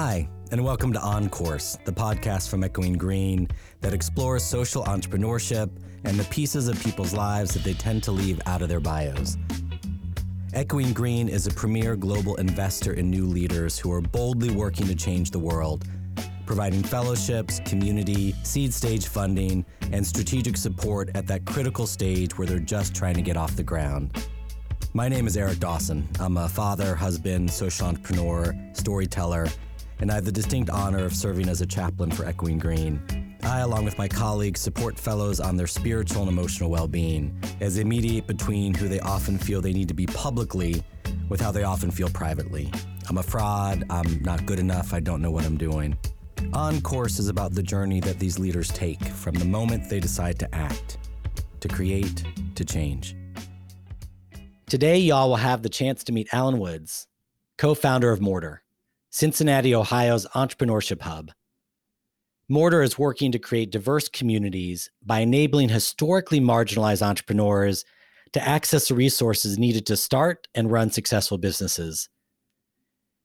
Hi, and welcome to On Course, the podcast from Echoing Green that explores social entrepreneurship and the pieces of people's lives that they tend to leave out of their bios. Echoing Green is a premier global investor in new leaders who are boldly working to change the world, providing fellowships, community, seed stage funding, and strategic support at that critical stage where they're just trying to get off the ground. My name is Eric Dawson. I'm a father, husband, social entrepreneur, storyteller, and I have the distinct honor of serving as a chaplain for Echoing Green. I, along with my colleagues, support fellows on their spiritual and emotional well being as they mediate between who they often feel they need to be publicly with how they often feel privately. I'm a fraud, I'm not good enough, I don't know what I'm doing. On Course is about the journey that these leaders take from the moment they decide to act, to create, to change. Today, y'all will have the chance to meet Allen Woods, co founder of Mortar, Cincinnati, Ohio's entrepreneurship hub. Mortar is working to create diverse communities by enabling historically marginalized entrepreneurs to access the resources needed to start and run successful businesses.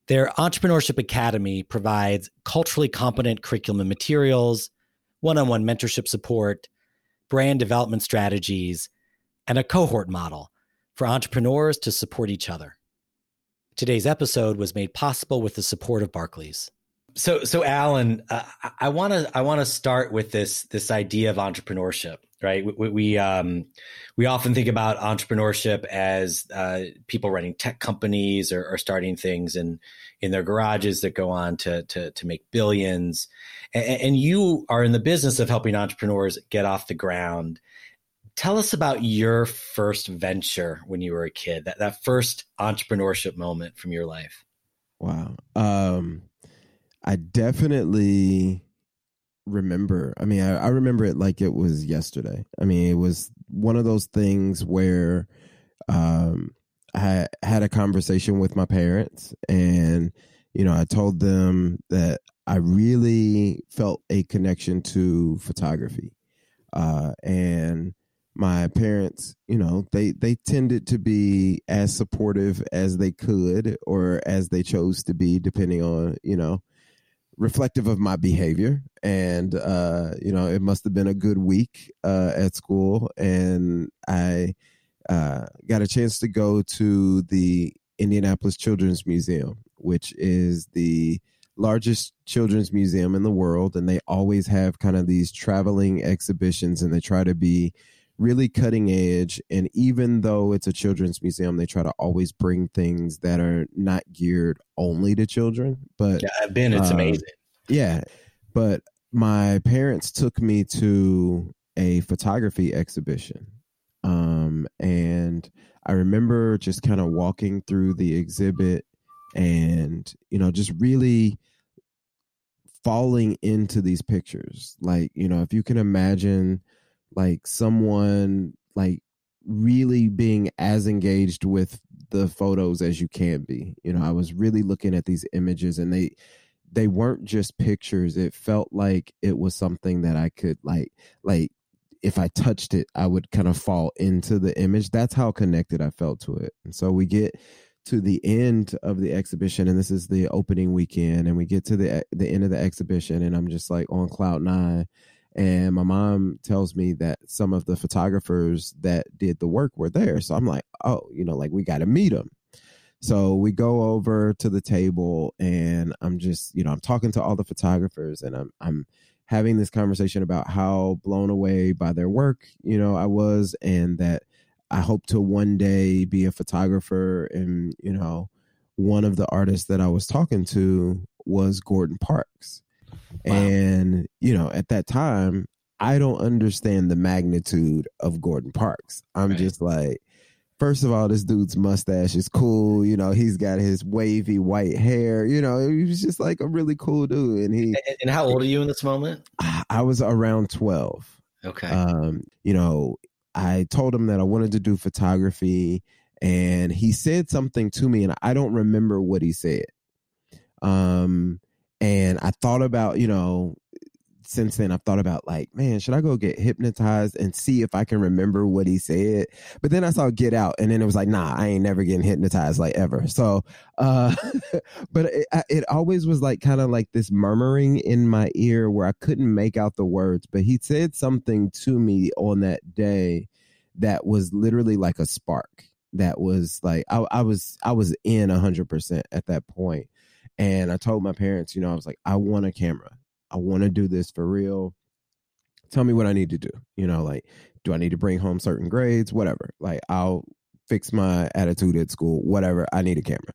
Their Entrepreneurship Academy provides culturally competent curriculum and materials, one on one mentorship support, brand development strategies, and a cohort model for entrepreneurs to support each other. Today's episode was made possible with the support of Barclays. So, so Allen, uh, I want to I want to start with this this idea of entrepreneurship, right? We we, um, we often think about entrepreneurship as uh, people running tech companies or, or, starting things in in their garages that go on to to, to make billions, and, and you are in the business of helping entrepreneurs get off the ground tell us about your first venture when you were a kid that, that first entrepreneurship moment from your life. Wow. Um, i definitely remember i mean I, I, remember it like it was yesterday. I mean it was one of those things where um, i had a conversation with my parents and you know i told them that i really felt a connection to photography. Uh, and my parents, you know, they they tended to be as supportive as they could or as they chose to be, depending on you know, reflective of my behavior. And uh, you know, it must have been a good week uh, at school, and I uh, got a chance to go to the Indianapolis Children's Museum, which is the largest children's museum in the world and they always have kind of these traveling exhibitions and they try to be really cutting edge. And even though it's a children's museum, they try to always bring things that are not geared only to children. But yeah, I've been, it's uh, amazing. Yeah. But my parents took me to a photography exhibition. Um, and I remember just kind of walking through the exhibit and, you know, just really falling into these pictures. Like, you know, if you can imagine like someone like really being as engaged with the photos as you can be. You know, I was really looking at these images and they they weren't just pictures. It felt like it was something that I could like like if I touched it, I would kind of fall into the image. That's how connected I felt to it. And so we get to the end of the exhibition and this is the opening weekend and we get to the the end of the exhibition and I'm just like on cloud 9 and my mom tells me that some of the photographers that did the work were there. So I'm like, oh, you know, like we got to meet them. So we go over to the table and I'm just, you know, I'm talking to all the photographers and I'm I'm having this conversation about how blown away by their work, you know, I was and that I hope to one day be a photographer and, you know, one of the artists that I was talking to was Gordon Parks. Wow. And, you know, at that time, I don't understand the magnitude of Gordon Parks. I'm right. just like, first of all, this dude's mustache is cool. You know, he's got his wavy white hair. You know, he was just like a really cool dude. And he and how old are you in this moment? I was around twelve. Okay. Um, you know, I told him that I wanted to do photography, and he said something to me, and I don't remember what he said. Um, and I thought about, you know, since then I've thought about like, man, should I go get hypnotized and see if I can remember what he said? But then I saw Get Out, and then it was like, nah, I ain't never getting hypnotized like ever. So, uh, but it, it always was like kind of like this murmuring in my ear where I couldn't make out the words. But he said something to me on that day that was literally like a spark. That was like I, I was I was in a hundred percent at that point, and I told my parents, you know, I was like, I want a camera I want to do this for real. Tell me what I need to do. You know, like, do I need to bring home certain grades? Whatever. Like, I'll fix my attitude at school, whatever. I need a camera.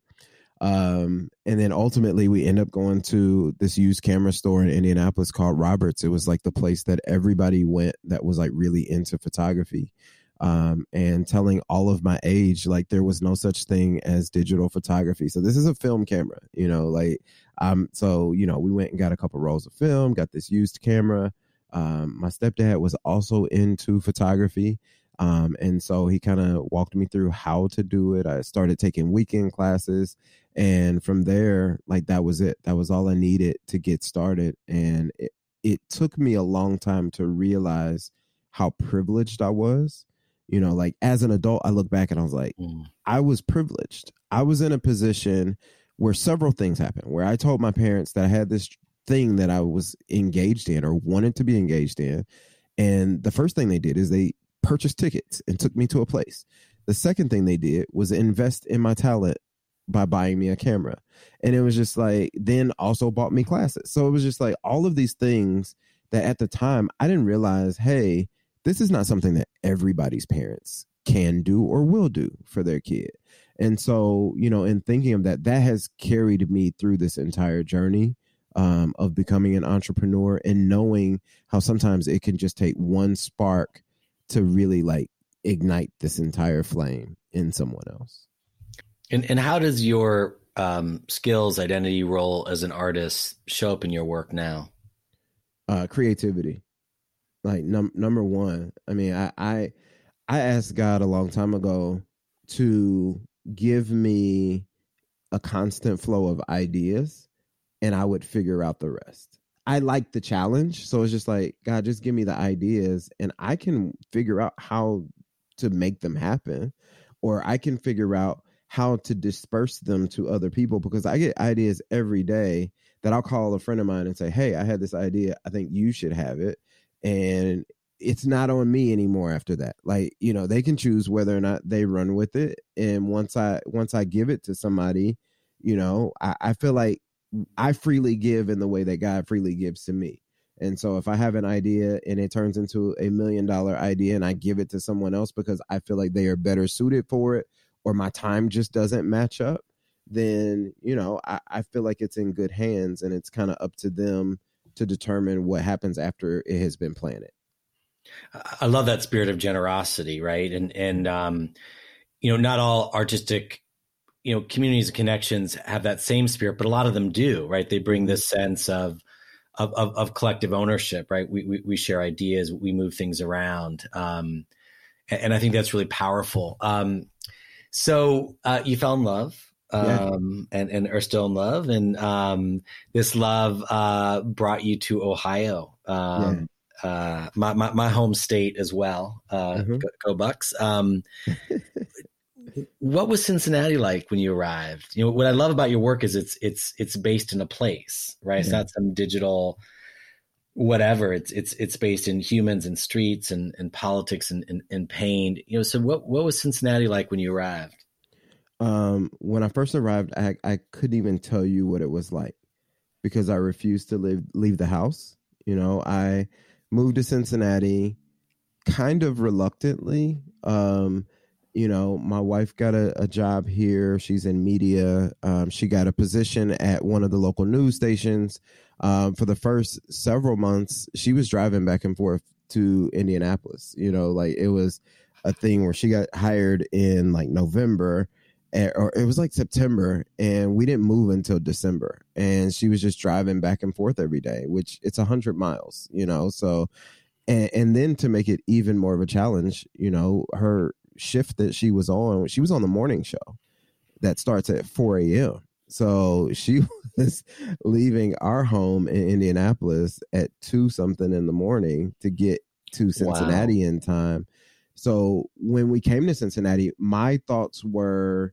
Um, and then ultimately we end up going to this used camera store in Indianapolis called Roberts. It was like the place that everybody went that was like really into photography. Um, and telling all of my age, like there was no such thing as digital photography. So this is a film camera, you know, like um, so you know, we went and got a couple rolls of film, got this used camera. Um, my stepdad was also into photography. Um, and so he kind of walked me through how to do it. I started taking weekend classes. And from there, like that was it. That was all I needed to get started. And it, it took me a long time to realize how privileged I was. You know, like as an adult, I look back and I was like, mm. I was privileged. I was in a position where several things happened where I told my parents that I had this thing that I was engaged in or wanted to be engaged in. And the first thing they did is they purchased tickets and took me to a place. The second thing they did was invest in my talent by buying me a camera. And it was just like, then also bought me classes. So it was just like all of these things that at the time I didn't realize, hey, this is not something that everybody's parents can do or will do for their kid. And so, you know, in thinking of that, that has carried me through this entire journey um, of becoming an entrepreneur and knowing how sometimes it can just take one spark to really like ignite this entire flame in someone else. And and how does your um, skills, identity, role as an artist show up in your work now? Uh, creativity, like num- number one. I mean, I, I I asked God a long time ago to give me a constant flow of ideas and I would figure out the rest. I like the challenge. So it's just like, God, just give me the ideas and I can figure out how to make them happen or I can figure out how to disperse them to other people because I get ideas every day that I'll call a friend of mine and say, Hey, I had this idea. I think you should have it. And it's not on me anymore after that. Like you know they can choose whether or not they run with it and once i once i give it to somebody you know i, I feel like i freely give in the way that god freely gives to me. And so if i have an idea and it turns into a million dollar idea and i give it to someone else because i feel like they are better suited for it or my time just doesn't match up then you know i, I feel like it's in good hands and it's kind of up to them to determine what happens after it has been planted I love that spirit of generosity, right? And and um, you know, not all artistic, you know, communities and connections have that same spirit, but a lot of them do, right? They bring this sense of of, of, of collective ownership, right? We, we, we share ideas, we move things around, um, and, and, I think that's really powerful. Um, so uh, you fell in love. Um, yeah. and, and are still in love. And, um, this love, uh, brought you to Ohio. Um, yeah uh, my, my, my home state as well. Uh, mm-hmm. go, go, Bucks. Um, what was Cincinnati like when you arrived? You know, what I love about your work is it's it's it's based in a place, right? It's not some digital whatever. It's it's it's based in humans and streets and, and politics and, and, and pain. You know, so what what was Cincinnati like when you arrived? Um, when I first arrived, I I couldn't even tell you what it was like because I refused to leave leave the house. You know, I moved to Cincinnati kind of reluctantly. Um, you know, my wife got a, a job here. She's in media. Um, she got a position at one of the local news stations. Um, for the first several months, she was driving back and forth to Indianapolis. You know, like it was a thing where she got hired in like November or it was like September, and we didn't move until December. And she was just driving back and forth every day, which it's a hundred miles, you know. So, and, and then to make it even more of a challenge, you know, her shift that she was on, she was on the morning show that starts at four a.m. So she was leaving our home in Indianapolis at two something in the morning to get to Cincinnati wow. in time. So when we came to Cincinnati, my thoughts were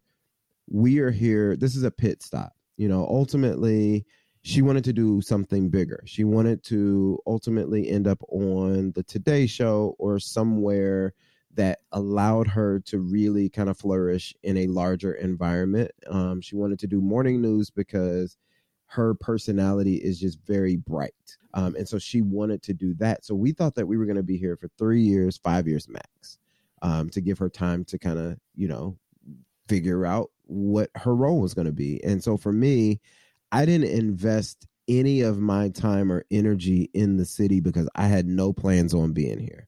we are here. This is a pit stop. You know, ultimately, she wanted to do something bigger. She wanted to ultimately end up on the Today Show or somewhere that allowed her to really kind of flourish in a larger environment. Um, she wanted to do morning news because her personality is just very bright. Um, and so she wanted to do that. So we thought that we were going to be here for three years, five years max, um, to give her time to kind of, you know, figure out what her role was going to be. And so for me, I didn't invest any of my time or energy in the city because I had no plans on being here.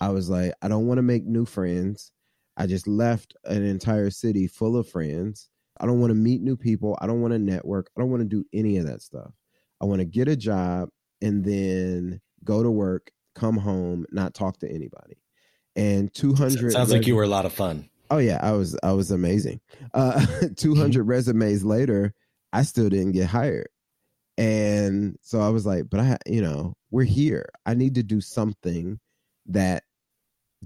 I was like, I don't want to make new friends. I just left an entire city full of friends. I don't want to meet new people. I don't want to network. I don't want to do any of that stuff. I want to get a job and then go to work, come home, not talk to anybody. And 200 sounds like you were a lot of fun. Oh yeah, I was I was amazing. Uh 200 resumes later, I still didn't get hired. And so I was like, but I you know, we're here. I need to do something that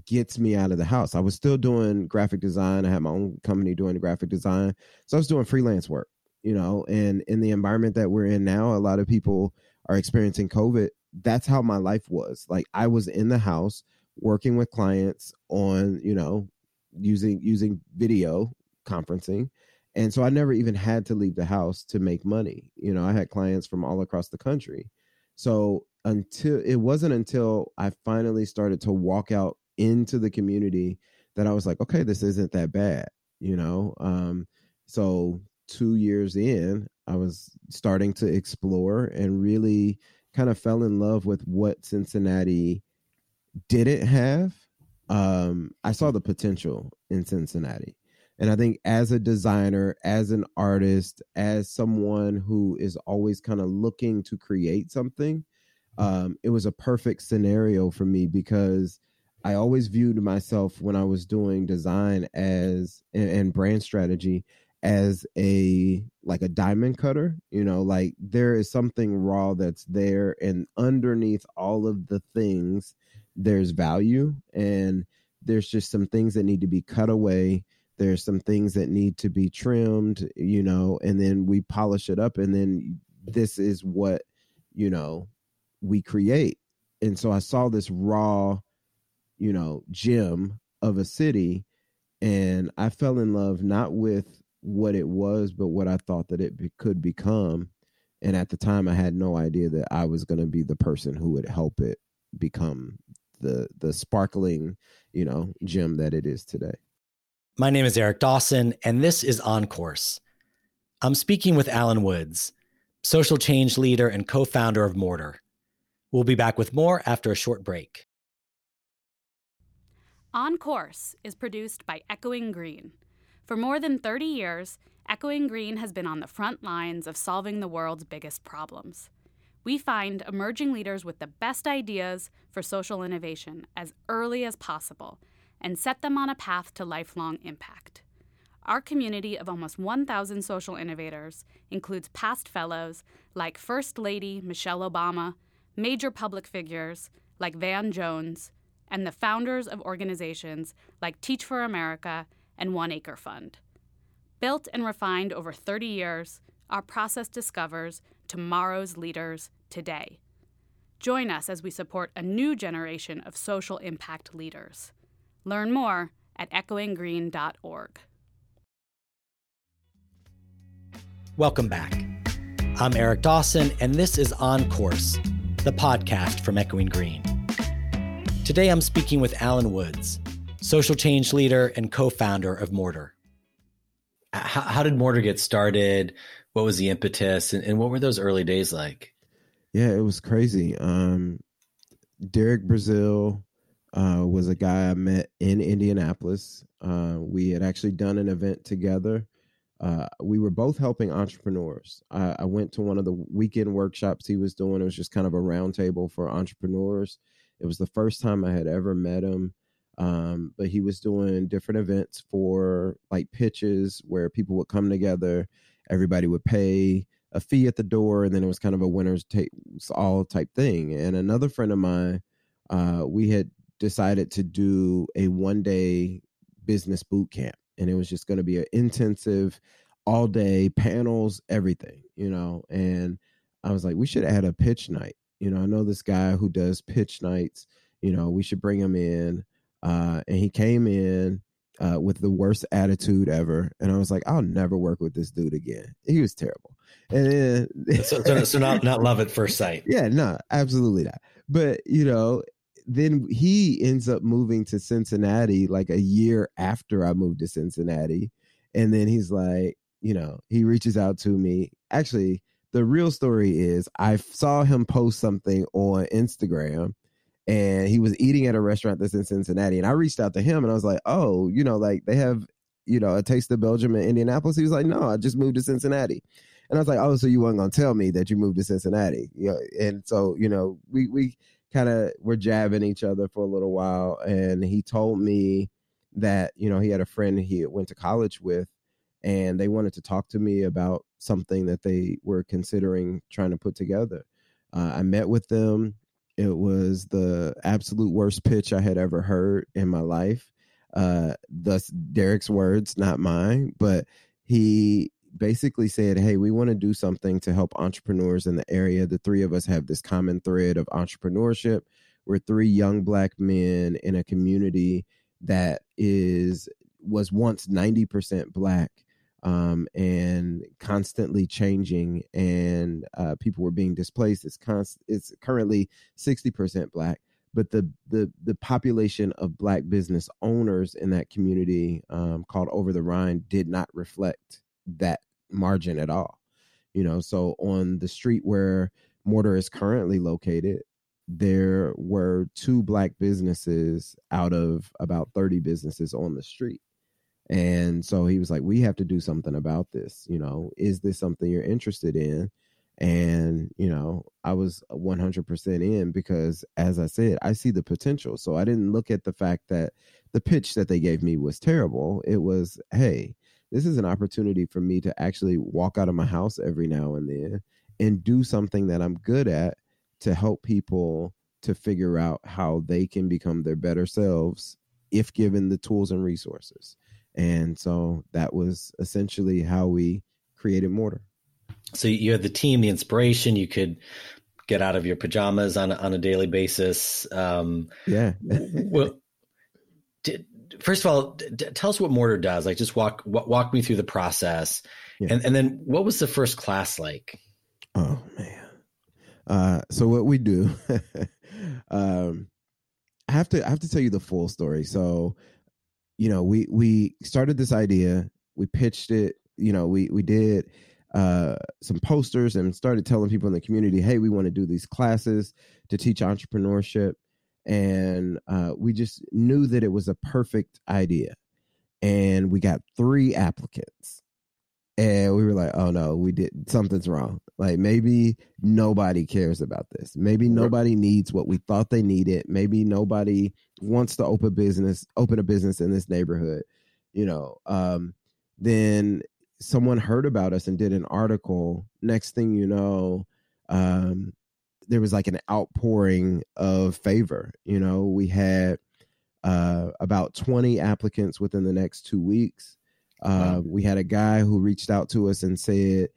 gets me out of the house. I was still doing graphic design. I had my own company doing graphic design. So I was doing freelance work, you know, and in the environment that we're in now, a lot of people are experiencing COVID. That's how my life was. Like I was in the house working with clients on, you know, using using video conferencing. And so I never even had to leave the house to make money. You know, I had clients from all across the country. So until it wasn't until I finally started to walk out into the community that I was like, okay, this isn't that bad, you know? Um, so two years in, I was starting to explore and really kind of fell in love with what Cincinnati didn't have. Um, I saw the potential in Cincinnati. And I think as a designer, as an artist, as someone who is always kind of looking to create something, um, it was a perfect scenario for me because I always viewed myself when I was doing design as and, and brand strategy as a like a diamond cutter you know like there is something raw that's there and underneath all of the things there's value and there's just some things that need to be cut away there's some things that need to be trimmed you know and then we polish it up and then this is what you know we create and so i saw this raw you know, gem of a city. And I fell in love not with what it was, but what I thought that it be- could become. And at the time, I had no idea that I was going to be the person who would help it become the the sparkling, you know, gem that it is today. My name is Eric Dawson, and this is On Course. I'm speaking with Allen Woods, social change leader and co founder of Mortar. We'll be back with more after a short break. On Course is produced by Echoing Green. For more than 30 years, Echoing Green has been on the front lines of solving the world's biggest problems. We find emerging leaders with the best ideas for social innovation as early as possible and set them on a path to lifelong impact. Our community of almost 1,000 social innovators includes past fellows like First Lady Michelle Obama, major public figures like Van Jones, and the founders of organizations like Teach for America and One Acre Fund. Built and refined over 30 years, our process discovers tomorrow's leaders today. Join us as we support a new generation of social impact leaders. Learn more at echoinggreen.org. Welcome back. I'm Eric Dawson, and this is On Course, the podcast from Echoing Green. Today I'm speaking with Allen Woods, social change leader and co founder of Mortar. How, how, did Mortar get started? What was the impetus? And, and, what were those early days like? Yeah, it was crazy. Um, Derrick Braziel uh, was a guy I met in Indianapolis. Uh, we had actually done an event together. Uh, we were both helping entrepreneurs. I, I, went to one of the weekend workshops he was doing. It was just kind of a roundtable for entrepreneurs. It was the first time I had ever met him. Um, but he was doing different events for like pitches where people would come together everybody would pay a fee at the door, and then it was kind of a winners take all type thing. And another friend of mine, uh, we had decided to do a one day business boot camp, and it was just going to be an intensive, all day panels, everything, you know. And I was like, we should add a pitch night. You know, I know this guy who does pitch nights. You know, we should bring him in. Uh, and he came in uh, with the worst attitude ever. And I was like, I'll never work with this dude again. He was terrible. And then, so, so, so, not not love at first sight. Yeah, no, absolutely not. But you know, then he ends up moving to Cincinnati like a year after I moved to Cincinnati, and then he's like, you know, he reaches out to me. Actually, the real story is I saw him post something on Instagram and he was eating at a restaurant that's in Cincinnati. And I reached out to him and I was like, oh, you know, like they have, you know, a taste of Belgium in Indianapolis. He was like, no, I just moved to Cincinnati. And I was like, oh, so you weren't gonna tell me that you moved to Cincinnati? Know, and so, you know, we we kind of were jabbing each other for a little while. And he told me that, you know, he had a friend he went to college with and they wanted to talk to me about something that they were considering trying to put together. Uh, I met with them. It was the absolute worst pitch I had ever heard in my life. Uh, thus, Derrick's words, not mine. But he basically said, Hey, we want to do something to help entrepreneurs in the area. The three of us have this common thread of entrepreneurship. We're three young black men in a community that is was once 90% black um, and constantly changing, and uh, people were being displaced. It's const- It's currently sixty percent black, but the the the population of black business owners in that community, um, called Over the Rhine, did not reflect that margin at all. You know, so on the street where Mortar is currently located, there were two black businesses out of about 30 businesses on the street and so he was like, We have to do something about this. You know, is this something you're interested in? And, you know, I was 100% in because, as I said, I see the potential. So I didn't look at the fact that the pitch that they gave me was terrible. It was, hey, this is an opportunity for me to actually walk out of my house every now and then and do something that I'm good at to help people to figure out how they can become their better selves if given the tools and resources. And so that was essentially how we created Mortar. So you had the team, the inspiration. You could get out of your pajamas on a, on a daily basis. Um, yeah. well, did, first of all, d- tell us what Mortar does. Like, just walk walk me through the process, yeah. and and then what was the first class like? Oh man. Uh, so what we do, um, I have to I have to tell you the full story. So you know, we we started this idea, we pitched it, you know, we we did uh, some posters and started telling people in the community, hey, we want to do these classes to teach entrepreneurship. And uh, we just knew that it was a perfect idea. And we got three applicants and we were like oh no we did something's wrong like maybe nobody cares about this maybe nobody needs what we thought they needed maybe nobody wants to open business open a business in this neighborhood you know um then someone heard about us and did an article. Next thing you know um there was like an outpouring of favor you know? We had uh about 20 applicants within the next two weeks. Uh, we had a guy who reached out to us and said,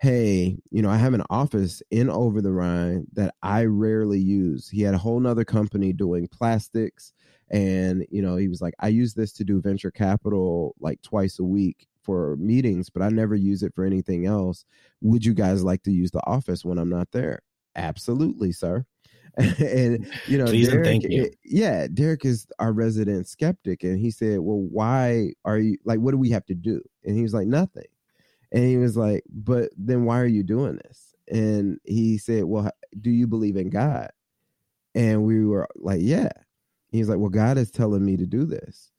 Hey, you know, I have an office in Over the Rhine that I rarely use. He had a whole nother company doing plastics. And, you know, he was like, I use this to do venture capital like twice a week for meetings, but I never use it for anything else. Would you guys like to use the office when I'm not there? Absolutely, sir. and you know, Please Derrick, thank you. yeah, Derrick is our resident skeptic, and he said, "Well, why are you like? What do we have to do?" And he was like, "Nothing." And he was like, "But then why are you doing this?" And he said, "Well, do you believe in God?" And we were like, "Yeah." He's like, "Well, God is telling me to do this."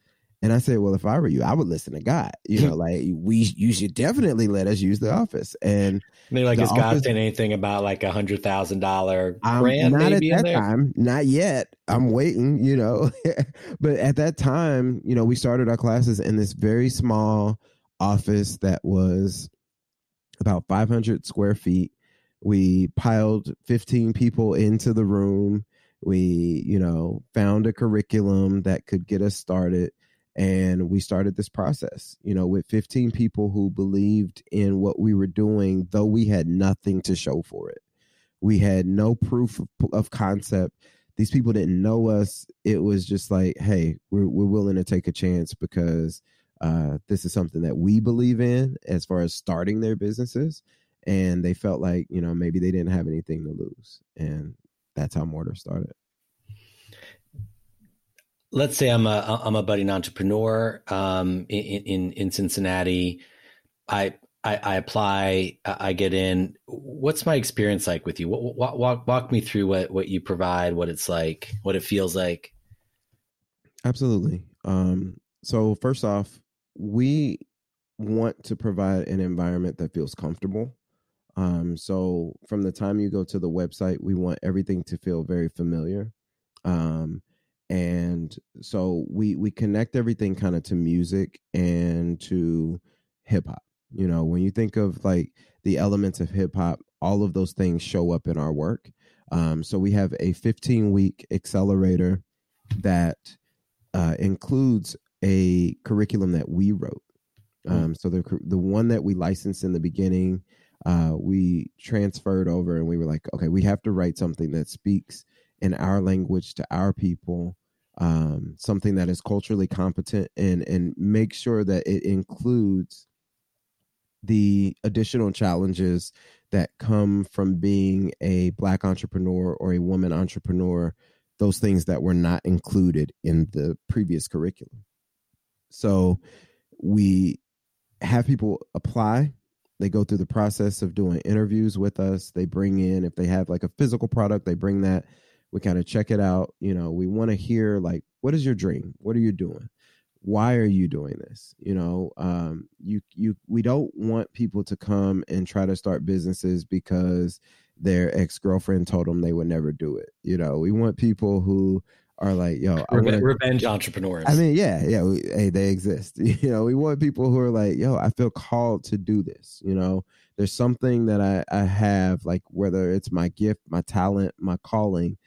And I said, well, if I were you, I would listen to God. You know, like we, you should definitely let us use the office. And I mean, like, is God saying anything about like a hundred thousand dollar grant? Not at that time, not yet. I'm waiting. You know, but at that time, you know, we started our classes in this very small office that was about 500 square feet. We piled 15 people into the room. We, you know, found a curriculum that could get us started. And we started this process, you know, with 15 people who believed in what we were doing, though we had nothing to show for it. We had no proof of, concept. These people didn't know us. It was just like, hey, we're, we're willing to take a chance because uh, this is something that we believe in as far as starting their businesses. And they felt like, you know, maybe they didn't have anything to lose. And that's how Mortar started let's say I'm a I'm a budding entrepreneur um, in, in in Cincinnati. I, I I apply. I get in. What's my experience like with you? Walk, walk walk me through what what you provide, what it's like, what it feels like. Absolutely. Um, so first off, we want to provide an environment that feels comfortable. Um, so from the time you go to the website, we want everything to feel very familiar. Um, and so we we connect everything kind of to music and to hip hop you know when you think of like the elements of hip hop all of those things show up in our work um, so we have a 15 week accelerator that uh, includes a curriculum that we wrote mm. um, so the the one that we licensed in the beginning uh, we transferred over and we were like okay we have to write something that speaks in our language to our people um, something that is culturally competent and and make sure that it includes the additional challenges that come from being a black entrepreneur or a woman entrepreneur those things that were not included in the previous curriculum so we have people apply. They go through the process of doing interviews with us. They bring in if they have like a physical product they bring that. We kind of check it out. You know we want to hear like what is your dream? What are you doing? Why are you doing this? You know um you you we don't want people to come and try to start businesses because their ex-girlfriend told them they would never do it you know? We want people who are like yo I wanna, revenge entrepreneurs. i mean yeah yeah we, hey they exist. You know we want people who are like yo i feel called to do this you know? There's something that i i have like whether it's my gift my talent my calling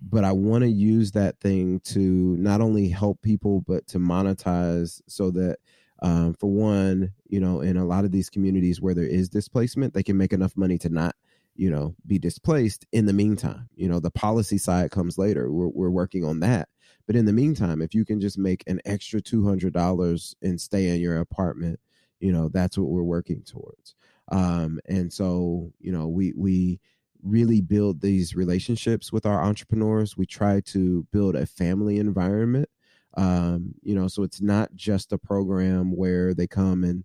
but I want to use that thing to not only help people, but to monetize so that, um, for one, you know, in a lot of these communities where there is displacement, they can make enough money to not, you know, be displaced in the meantime. You know, the policy side comes later. We're, we're working on that. But in the meantime, if you can just make an extra $200 and stay in your apartment, you know, that's what we're working towards. Um, and so, you know, we, we, really build these relationships with our entrepreneurs. We try to build a family environment. Um, you know, so it's not just a program where they come and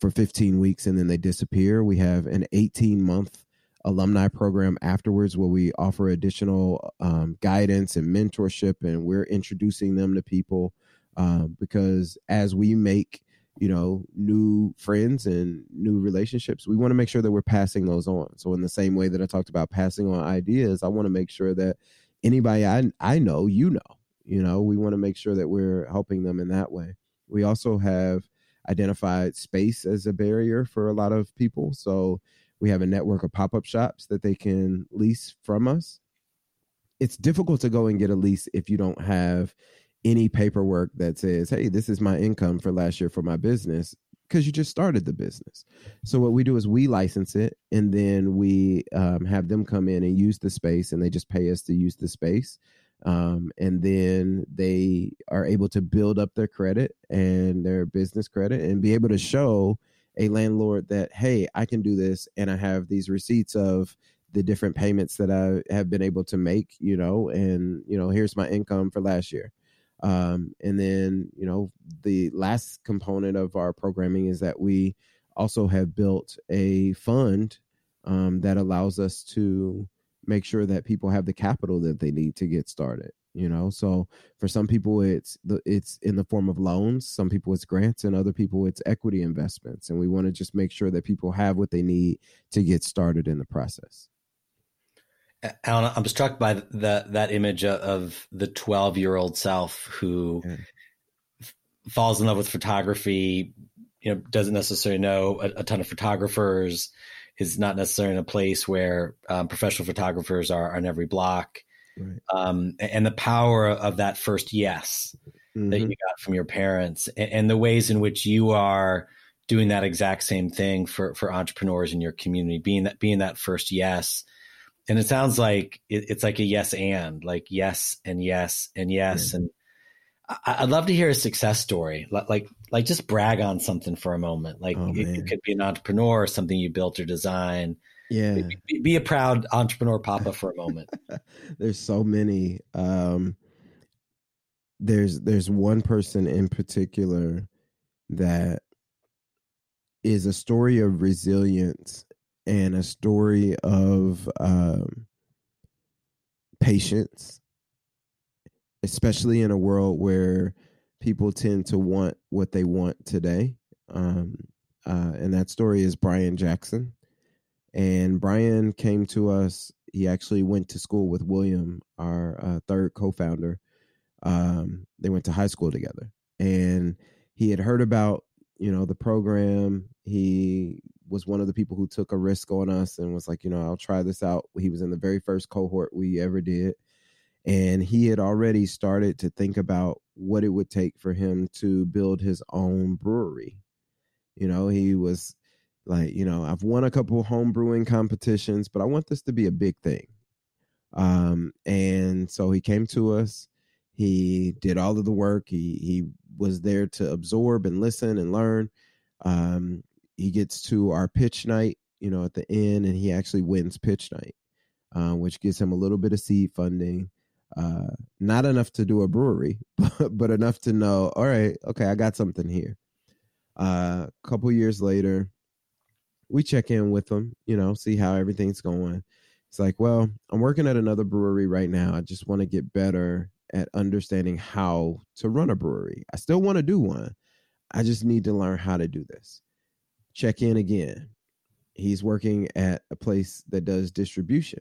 for 15 weeks and then they disappear. We have an 18 month alumni program afterwards where we offer additional um, guidance and mentorship, and we're introducing them to people um, because as we make you know new friends and new relationships we want to make sure that we're passing those on. So in the same way that i talked about passing on ideas i want to make sure that anybody i i know you know you know we want to make sure that we're helping them in that way. We also have identified space as a barrier for a lot of people. So we have a network of pop-up shops that they can lease from us it's difficult to go and get a lease if you don't have any paperwork that says, hey, this is my income for last year for my business because you just started the business. So what we do is we license it and then we um, have them come in and use the space and they just pay us to use the space. Um, and then they are able to build up their credit and their business credit and be able to show a landlord that, hey, I can do this and I have these receipts of the different payments that I have been able to make, you know, and, you know, here's my income for last year. Um, and then, you know, the last component of our programming is that we also have built a fund um, that allows us to make sure that people have the capital that they need to get started you know so for some people it's the it's in the form of loans some people it's grants and other people it's equity investments and we want to just make sure that people have what they need to get started in the process Allen, I'm struck by that that image of the 12 year old self who yeah. falls in love with photography, you know doesn't necessarily know a, a ton of photographers, is not necessarily in a place where um, professional photographers are on every block. Right. Um, and the power of that first yes mm-hmm. that you got from your parents and, and, the ways in which you are doing that exact same thing for, for entrepreneurs in your community, being that, being that first yes. And it sounds like it, it's like a yes and like yes and yes and yes. And I, would love to hear a success story, like, like just brag on something for a moment. Like oh, it, it, could be an entrepreneur, or something you built or designed yeah. be, be, a proud entrepreneur papa for a moment. There's so many um there's there's one person in particular that is a story of resilience and a story of um patience especially in a world where people tend to want what they want today. Um uh, and that story is Brian Jackson. And Brian came to us. He actually went to school with William, our uh, third co-founder. Um, they went to high school together, and he had heard about you know the program. He was one of the people who took a risk on us and was like, you know, I'll try this out. He was in the very first cohort we ever did. And he had already started to think about what it would take for him to build his own brewery. You know, he was like you know i've won a couple home brewing competitions but i want this to be a big thing. Um and so he came to us. He did all of the work. He he was there to absorb and listen and learn. Um he gets to our pitch night you know at the end and he actually wins pitch night uh, which gives him a little bit of seed funding uh not enough to do a brewery but, but enough to know all right okay i got something here. Uh, a couple years later we check in with them, you know, see how everything's going. It's like, well, I'm working at another brewery right now. I just want to get better at understanding how to run a brewery. I still want to do one. I just need to learn how to do this. Check in again. He's working at a place that does distribution.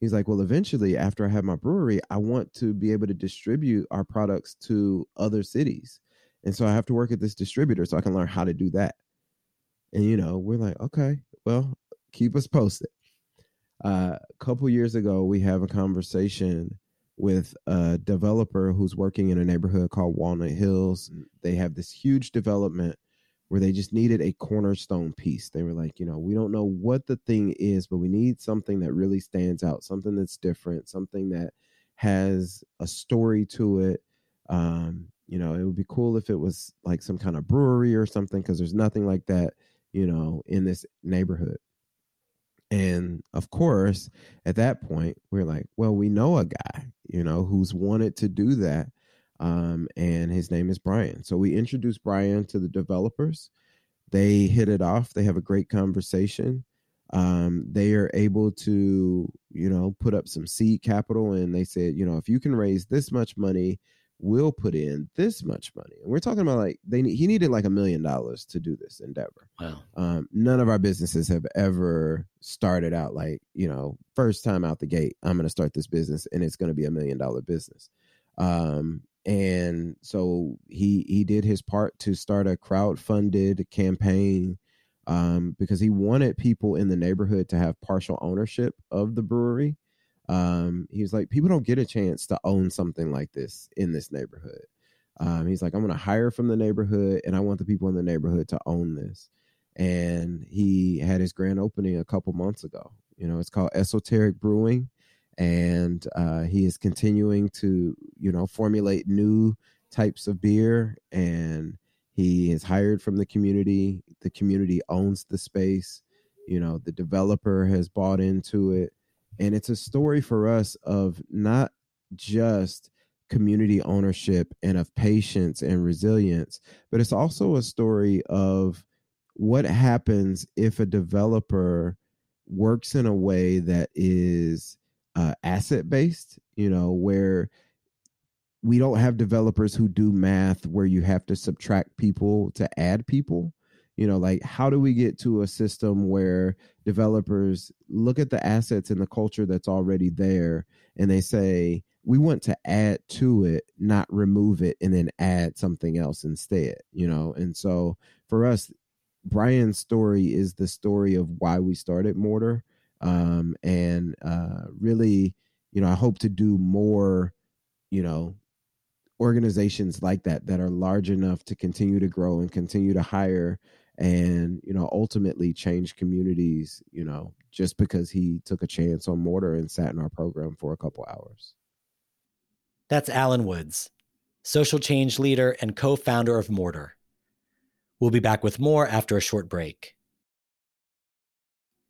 He's like, well, eventually, after I have my brewery, I want to be able to distribute our products to other cities. And so I have to work at this distributor so I can learn how to do that. And you know, we're like, okay, well, keep us posted. Uh, a couple years ago, we have a conversation with a developer who's working in a neighborhood called Walnut Hills. They have this huge development where they just needed a cornerstone piece. They were like, you know, we don't know what the thing is, but we need something that really stands out, something that's different, something that has a story to it. Um, you know, it would be cool if it was like some kind of brewery or something because there's nothing like that you know, in this neighborhood. And of course, at that point, we're like, well, we know a guy, you know, who's wanted to do that. Um, and his name is Brian. So we introduced Brian to the developers. They hit it off. They have a great conversation. Um, they are able to, you know, put up some seed capital. And they said, you know, if you can raise this much money, will put in this much money. And we're talking about like they he needed like a million dollars to do this endeavor. Wow. Um, none of our businesses have ever started out like, you know, first time out the gate, I'm going to start this business and it's going to be a million dollar business. Um, and so he he did his part to start a crowd funded campaign um, because he wanted people in the neighborhood to have partial ownership of the brewery um, he was like, people don't get a chance to own something like this in this neighborhood. Um, he's like, I'm going to hire from the neighborhood, and I want the people in the neighborhood to own this. And he had his grand opening a couple months ago. You know, it's called Esoteric Brewing, and uh, he is continuing to, you know, formulate new types of beer. And he is hired from the community. The community owns the space. You know, the developer has bought into it and it's a story for us of not just community ownership and of patience and resilience, but it's also a story of what happens if a developer works in a way that is uh, asset based, you know, where we don't have developers who do math where you have to subtract people to add people you know like how do we get to a system where developers look at the assets and the culture that's already there and they say we want to add to it not remove it and then add something else instead you know and so for us, Brian's story is the story of why we started Mortar. Um, and uh, really, you know, I hope to do more, you know, organizations like that that are large enough to continue to grow and continue to hire and you know ultimately change communities you know just because he took a chance on mortar and sat in our program for a couple hours. That's allen woods social change leader and co-founder of mortar. We'll be back with more after a short break.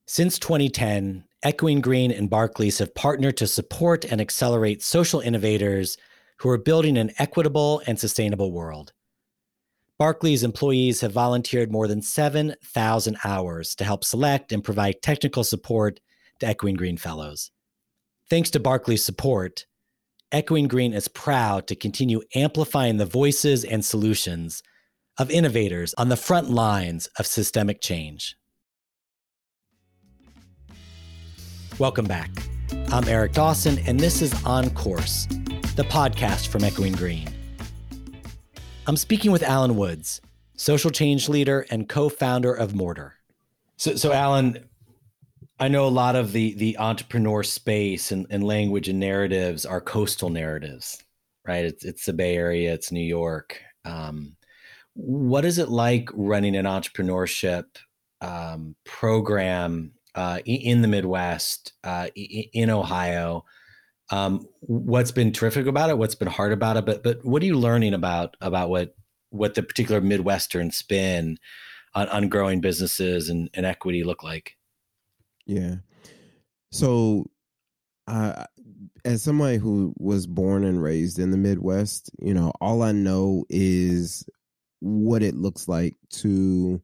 Since 2010 echoing green and barclays have partnered to support and accelerate social innovators who are building an equitable and sustainable world Barclays employees have volunteered more than 7,000 hours to help select and provide technical support to Echoing Green Fellows. Thanks to Barclays' support, Echoing Green is proud to continue amplifying the voices and solutions of innovators on the front lines of systemic change. Welcome back. I'm Eric Dawson, and this is On Course, the podcast from Echoing Green. I'm speaking with Allen Woods, social change leader and co-founder of Mortar. So, so Allen, I know a lot of the the entrepreneur space and, and language and narratives are coastal narratives, right? It's it's the Bay Area, it's New York. Um, what is it like running an entrepreneurship um, program uh, in the Midwest, uh, in Ohio? Um, what's been terrific about it, what's been hard about it, but but what are you learning about about what what the particular Midwestern spin on, on growing businesses and, and equity look like? Yeah. So, uh, as somebody who was born and raised in the Midwest, you know, all I know is what it looks like to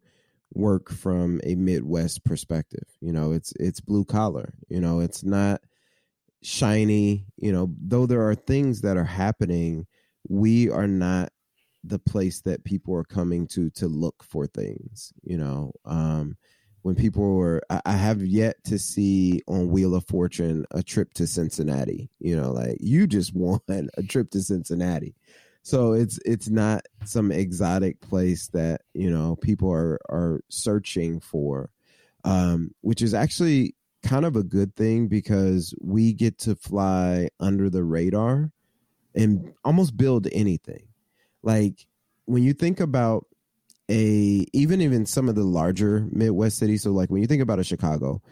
work from a Midwest perspective. You know, it's it's blue collar. You know, it's not shiny you know though there are things that are happening we are not the place that people are coming to to look for things you know? Um when people were I, I have yet to see on wheel of fortune a trip to cincinnati you know like you just won a trip to cincinnati. So it's it's not some exotic place that you know people are are searching for um which is actually kind of a good thing because we get to fly under the radar and almost build anything. Like when you think about a even even some of the larger Midwest cities, so like when you think about a Chicago,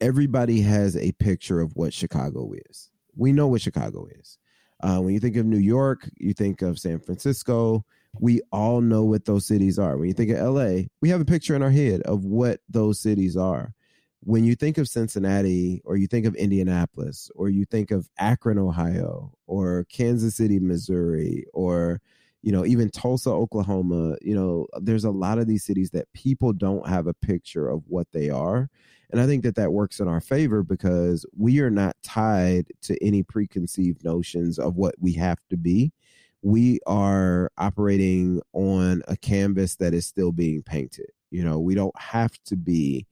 everybody has a picture of what Chicago is. We know what Chicago is. Uh, when you think of New York, you think of San Francisco. We all know what those cities are. When you think of LA, we have a picture in our head of what those cities are when you think of Cincinnati or you think of Indianapolis or you think of Akron, Ohio or Kansas City, Missouri or you know even Tulsa, Oklahoma, you know there's a lot of these cities that people don't have a picture of what they are. And I think that that works in our favor because we are not tied to any preconceived notions of what we have to be. We are operating on a canvas that is still being painted. You know, we don't have to be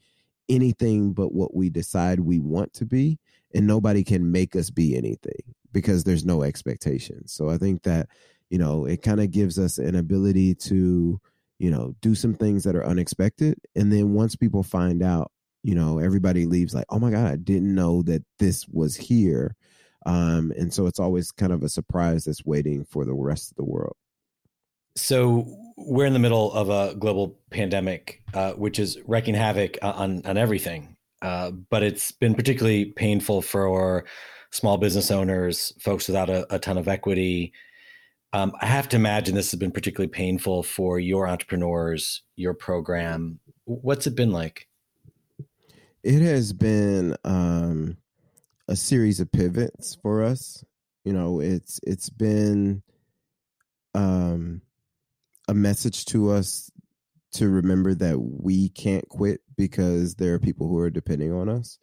anything but what we decide we want to be and nobody can make us be anything because there's no expectation. So i think that you know it kind of gives us an ability to you know do some things that are unexpected and then once people find out you know everybody leaves like oh my god i didn't know that this was here. Um and so it's always kind of a surprise that's waiting for the rest of the world so we're in the middle of a global pandemic, uh, which is wreaking havoc on on everything. Uh, but it's been particularly painful for small business owners, folks without a, a ton of equity. Um, I have to imagine this has been particularly painful for your entrepreneurs, your program. What's it been like? It has been um, a series of pivots for us. You know, it's it's been um, a message to us to remember that we can't quit because there are people who are depending on us.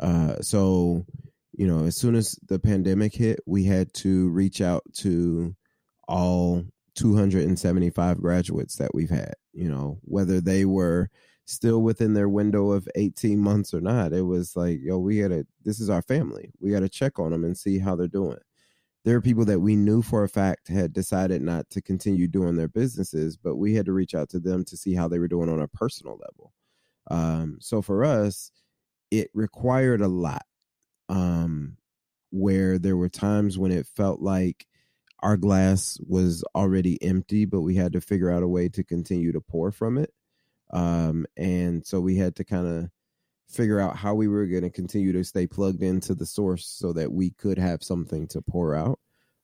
Uh, so, you know, as soon as the pandemic hit, we had to reach out to all 275 graduates that we've had, you know, whether they were still within their window of 18 months or not. It was like, yo, we got to, this is our family. We got to check on them and see how they're doing. There are people that we knew for a fact had decided not to continue doing their businesses, but we had to reach out to them to see how they were doing on a personal level. Um, so for us, it required a lot. Um, where there were times when it felt like our glass was already empty, but we had to figure out a way to continue to pour from it. Um, and so we had to kind of figure out how we were going to continue to stay plugged into the source so that we could have something to pour out.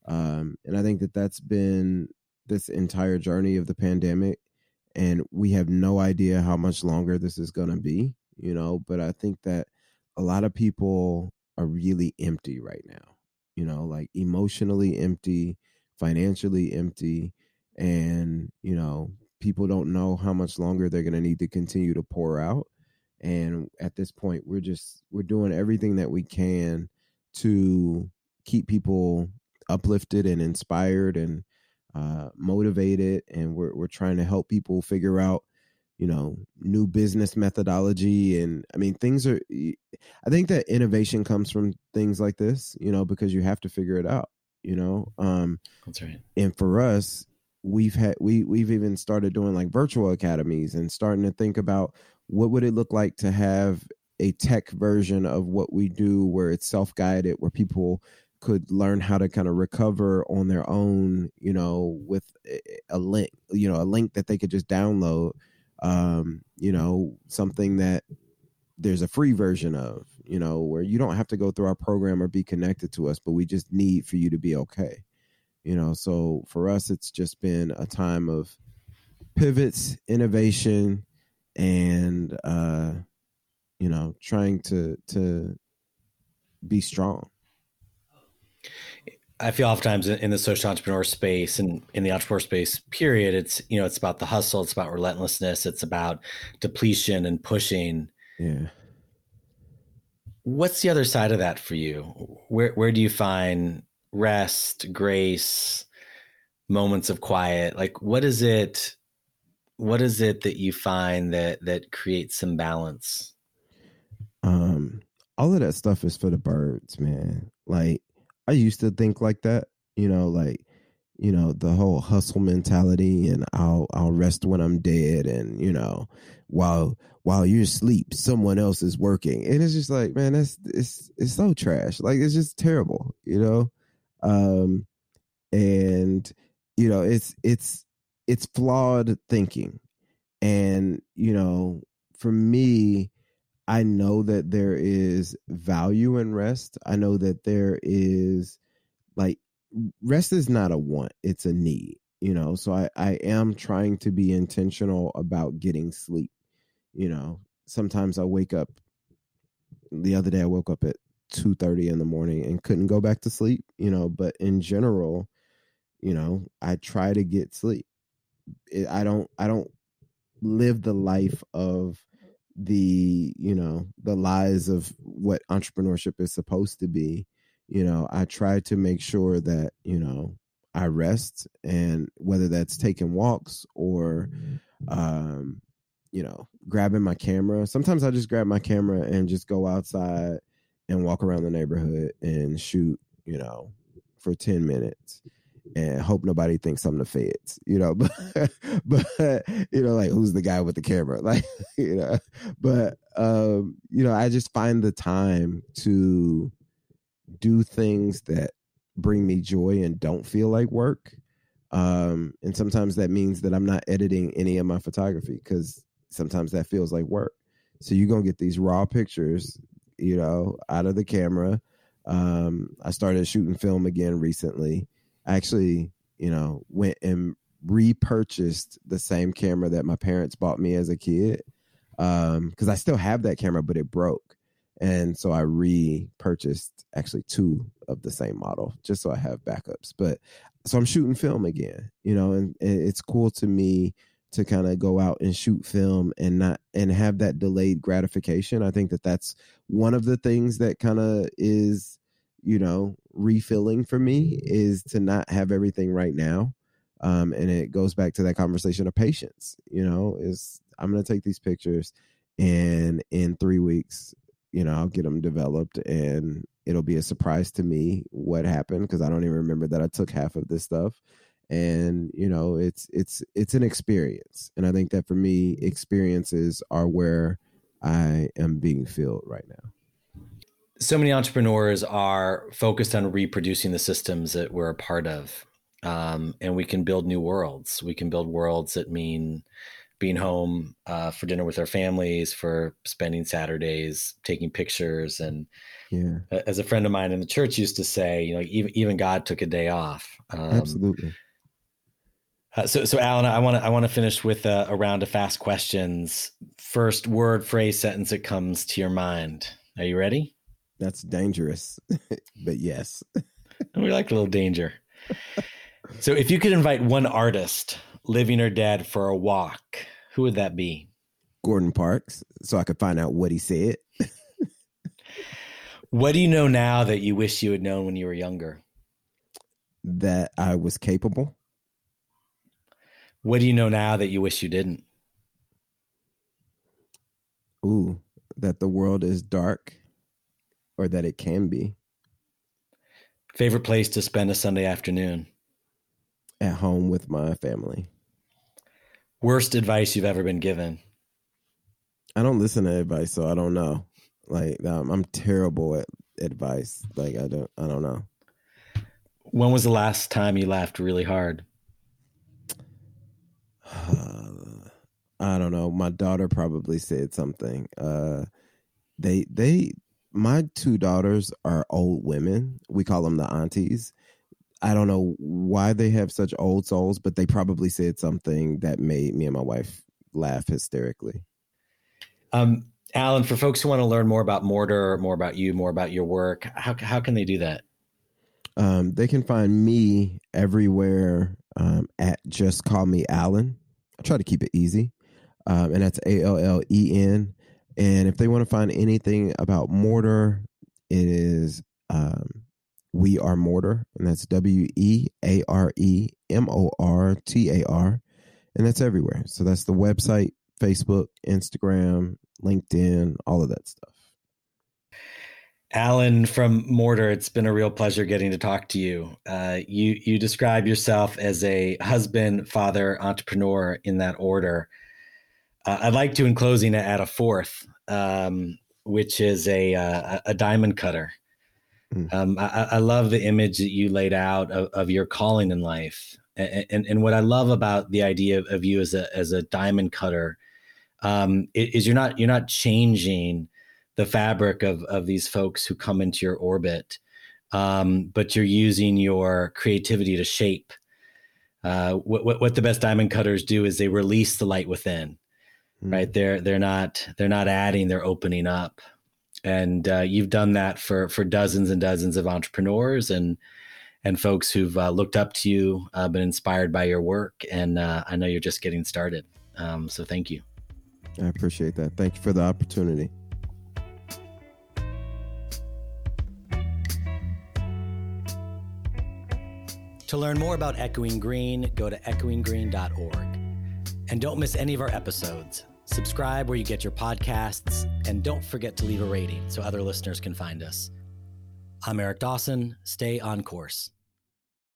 Um, and I think that that's been this entire journey of the pandemic. And we have no idea how much longer this is going to be, you know, but I think that a lot of people are really empty right now, you know, like emotionally empty, financially empty. And, you know, people don't know how much longer they're going to need to continue to pour out. And at this point, we're just, we're doing everything that we can to keep people uplifted and inspired and uh, motivated. And we're, we're trying to help people figure out you know new business methodology and i mean things are i think that innovation comes from things like this you know because you have to figure it out you know um that's right and for us we've had we we've even started doing like virtual academies and starting to think about what would it look like to have a tech version of what we do where it's self-guided where people could learn how to kind of recover on their own you know with a link you know a link that they could just download um, you know, something that there's a free version of, you know, where you don't have to go through our program or be connected to us, but we just need for you to be okay. You know, so for us, it's just been a time of pivots, innovation, and uh, you know, trying to to be strong. I feel oftentimes in the social entrepreneur space and in the entrepreneur space, period, it's you know it's about the hustle, it's about relentlessness, it's about depletion and pushing. Yeah. What's the other side of that for you? Where where do you find rest, grace, moments of quiet? Like what is it? What is it that you find that that creates some balance? Um, all of that stuff is for the birds, man. Like I used to think like that, you know, like you know the whole hustle mentality and I'll I'll rest when I'm dead and you know while while you're asleep someone else is working and it's just like man that's it's it's so trash like it's just terrible you know um and you know it's it's it's flawed thinking and you know for me I know that there is value in rest. I know that there is like rest is not a want, it's a need, you know. So I, I am trying to be intentional about getting sleep. You know, sometimes I wake up the other day I woke up at two thirty in the morning and couldn't go back to sleep, you know, but in general, you know, I try to get sleep. I don't I don't live the life of the you know the lies of what entrepreneurship is supposed to be. You know i try to make sure that you know i rest and whether that's taking walks or um you know grabbing my camera. Sometimes i just grab my camera and just go outside and walk around the neighborhood and shoot you know for 10 minutes and hope nobody thinks I'm the feds, you know. But but you know, like who's the guy with the camera? Like, you know, but um, you know, I just find the time to do things that bring me joy and don't feel like work. Um, and sometimes that means that I'm not editing any of my photography because sometimes that feels like work. So you're gonna get these raw pictures, you know, out of the camera. Um, I started shooting film again recently actually, you know, went and repurchased the same camera that my parents bought me as a kid. Um, because I still have that camera, but it broke. And so I repurchased actually two of the same model just so I have backups. But so I'm shooting film again, you know, and, and it's cool to me to kind of go out and shoot film and not and have that delayed gratification. I think that that's one of the things that kind of is you know, refilling for me is to not have everything right now. Um, and it goes back to that conversation of patience, you know, is I'm going to take these pictures and in three weeks, you know, I'll get them developed and it'll be a surprise to me what happened because I don't even remember that I took half of this stuff. And you know, it's it's it's an experience, and I think that for me, experiences are where I am being filled right now. So many entrepreneurs are focused on reproducing the systems that we're a part of, um, and we can build new worlds. We can build worlds that mean being home uh, for dinner with our families, for spending Saturdays, taking pictures, and yeah. As a friend of mine in the church used to say, you know, even even God took a day off. Um, Absolutely. Uh, so, so Allen, I want to I want to finish with a, a, round of fast questions. First word, phrase, sentence that comes to your mind. Are you ready? That's dangerous, but yes. we like a little danger. so, if you could invite one artist, living or dead, for a walk, who would that be? Gordon Parks, so I could find out what he said. what do you know now that you wish you had known when you were younger? That I was capable what do you know now that you wish you didn't? Ooh, that the world is dark or that it can be. Favorite place to spend a Sunday afternoon? At home with my family. Worst advice you've ever been given? I don't listen to advice, so I don't know. Like um, I'm terrible at advice. Like I don't I don't know. When was the last time you laughed really hard? I don't know. My daughter probably said something. Uh, they they my two daughters are old women. We call them the aunties. I don't know why they have such old souls, but they probably said something that made me and my wife laugh hysterically. Um, Allen, for folks who want to learn more about Mortar, more about you, more about your work, how how can they do that? Um, they can find me everywhere um, at just call me Allen. I try to keep it easy. Um, and that's A L L E N. And if they want to find anything about Mortar, it is um, We Are Mortar, and that's W E A R E M O R T A R. And that's everywhere. So that's the website, Facebook, Instagram, LinkedIn, all of that stuff. Allen from Mortar, it's been a real pleasure getting to talk to you. Uh, you you describe yourself as a husband, father, entrepreneur in that order. Uh, I'd like to, in closing, add a fourth, um, which is a uh, a diamond cutter. Mm. Um, I, I, love the image that you laid out of, of your calling in life, and, and, and what I love about the idea of, of you as a as a diamond cutter um, is you're not you're not changing the fabric of of these folks who come into your orbit, um, but you're using your creativity to shape. Uh, what, what, what the best diamond cutters do is they release the light within. Right? They're they're not they're not adding, they're opening up, and uh, you've done that for for dozens and dozens of entrepreneurs and and folks who've uh, looked up to you, uh, been inspired by your work, and uh, I know you're just getting started. Um, so thank you. I appreciate that. Thank you for the opportunity. To learn more about Echoing Green, go to echoinggreen.org. And don't miss any of our episodes. Subscribe where you get your podcasts, and don't forget to leave a rating so other listeners can find us. I'm Eric Dawson. Stay on course.